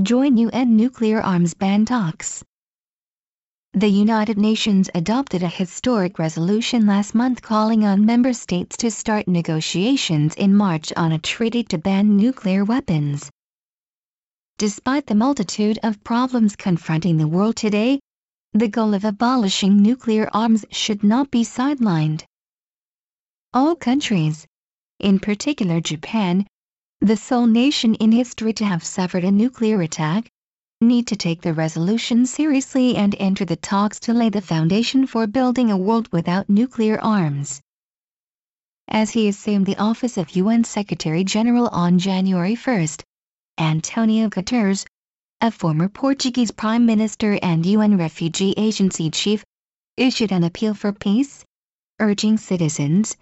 join UN nuclear arms ban talks. The United Nations adopted a historic resolution last month calling on member states to start negotiations in March on a treaty to ban nuclear weapons. Despite the multitude of problems confronting the world today, the goal of abolishing nuclear arms should not be sidelined. All countries, in particular Japan, the sole nation in history to have suffered a nuclear attack, need to take the resolution seriously and enter the talks to lay the foundation for building a world without nuclear arms. As he assumed the office of UN Secretary-General on January 1, Antonio Guterres, a former Portuguese Prime Minister and UN Refugee Agency chief, issued an appeal for peace, urging citizens,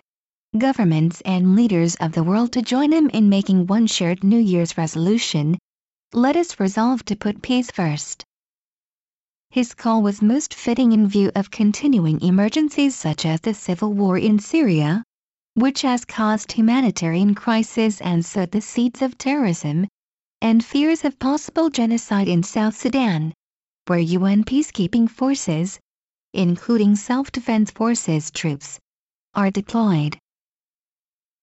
governments and leaders of the world to join him in making one shared New Year's resolution. Let us resolve to put peace first. His call was most fitting in view of continuing emergencies such as the civil war in Syria, which has caused humanitarian crisis and sowed the seeds of terrorism, and fears of possible genocide in South Sudan, where UN peacekeeping forces, including self-defense forces troops, are deployed.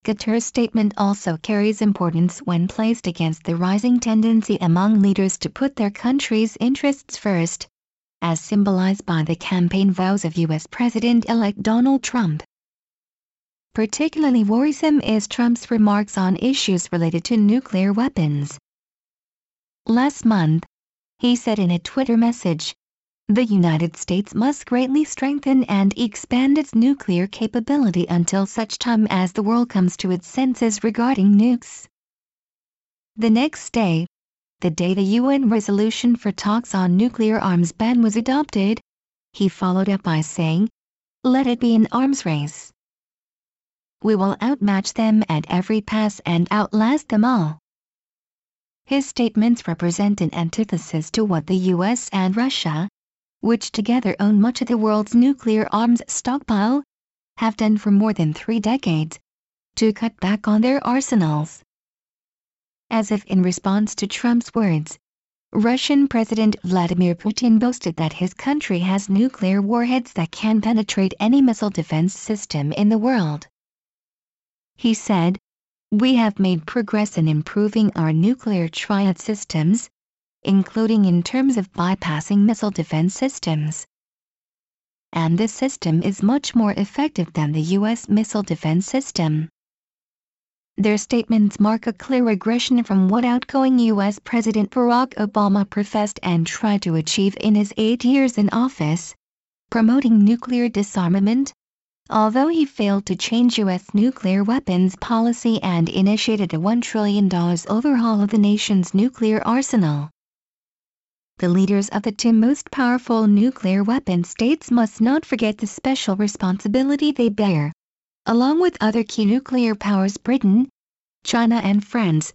Guterres' statement also carries importance when placed against the rising tendency among leaders to put their country's interests first, as symbolized by the campaign vows of U.S. President-elect Donald Trump. Particularly worrisome is Trump's remarks on issues related to nuclear weapons. Last month, he said in a Twitter message, the United States must greatly strengthen and expand its nuclear capability until such time as the world comes to its senses regarding nukes. The next day, the day the UN resolution for talks on nuclear arms ban was adopted, he followed up by saying, let it be an arms race. We will outmatch them at every pass and outlast them all. His statements represent an antithesis to what the US and Russia, which together own much of the world's nuclear arms stockpile, have done for more than three decades, to cut back on their arsenals. As if in response to Trump's words, Russian President Vladimir Putin boasted that his country has nuclear warheads that can penetrate any missile defense system in the world. He said, we have made progress in improving our nuclear triad systems, including in terms of bypassing missile defense systems. And this system is much more effective than the U.S. missile defense system. Their statements mark a clear regression from what outgoing U.S. President Barack Obama professed and tried to achieve in his eight years in office, promoting nuclear disarmament, although he failed to change U.S. nuclear weapons policy and initiated a $1 trillion overhaul of the nation's nuclear arsenal. The leaders of the two most powerful nuclear weapon states must not forget the special responsibility they bear, along with other key nuclear powers Britain, China and France,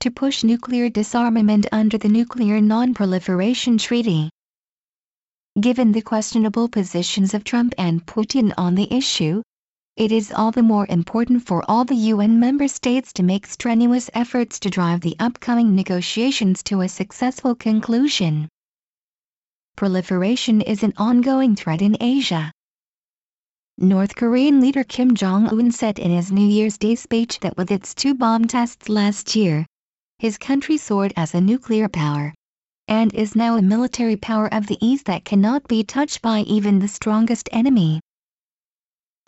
to push nuclear disarmament under the Nuclear Non-Proliferation Treaty. Given the questionable positions of Trump and Putin on the issue, it is all the more important for all the UN member states to make strenuous efforts to drive the upcoming negotiations to a successful conclusion. Proliferation is an ongoing threat in Asia. North Korean leader Kim Jong-un said in his New Year's Day speech that with its two bomb tests last year, his country soared as a nuclear power and is now a military power of the East that cannot be touched by even the strongest enemy.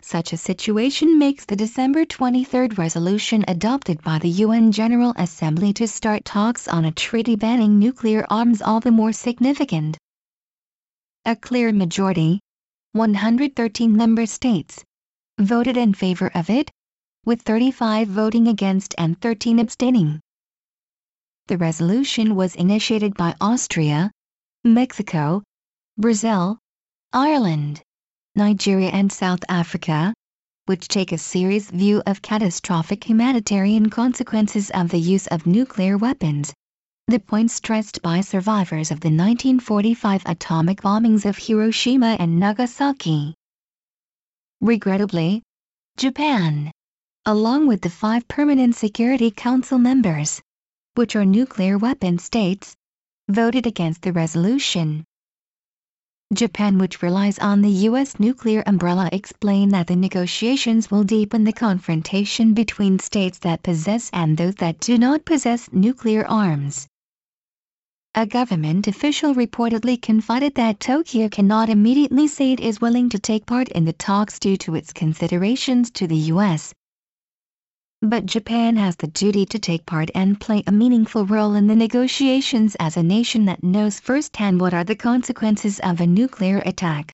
Such a situation makes the December 23 resolution adopted by the UN General Assembly to start talks on a treaty banning nuclear arms all the more significant. A clear majority, 113 member states, voted in favor of it, with 35 voting against and 13 abstaining. The resolution was initiated by Austria, Mexico, Brazil, Ireland, Nigeria and South Africa, which take a serious view of catastrophic humanitarian consequences of the use of nuclear weapons. The point stressed by survivors of the 1945 atomic bombings of Hiroshima and Nagasaki. Regrettably, Japan, along with the five permanent Security Council members, which are nuclear weapon states, voted against the resolution. Japan which relies on the U.S. nuclear umbrella explained that the negotiations will deepen the confrontation between states that possess and those that do not possess nuclear arms. A government official reportedly confided that Tokyo cannot immediately say it is willing to take part in the talks due to its considerations to the U.S. But Japan has the duty to take part and play a meaningful role in the negotiations as a nation that knows firsthand what are the consequences of a nuclear attack.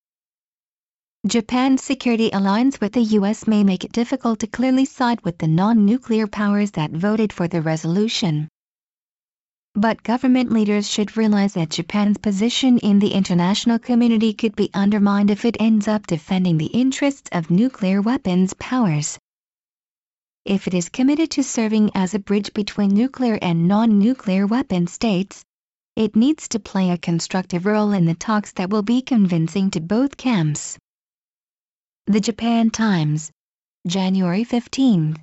Japan's security alliance with the U.S. may make it difficult to clearly side with the non-nuclear powers that voted for the resolution. But government leaders should realize that Japan's position in the international community could be undermined if it ends up defending the interests of nuclear weapons powers. If it is committed to serving as a bridge between nuclear and non-nuclear weapon states, it needs to play a constructive role in the talks that will be convincing to both camps. The Japan Times, January 15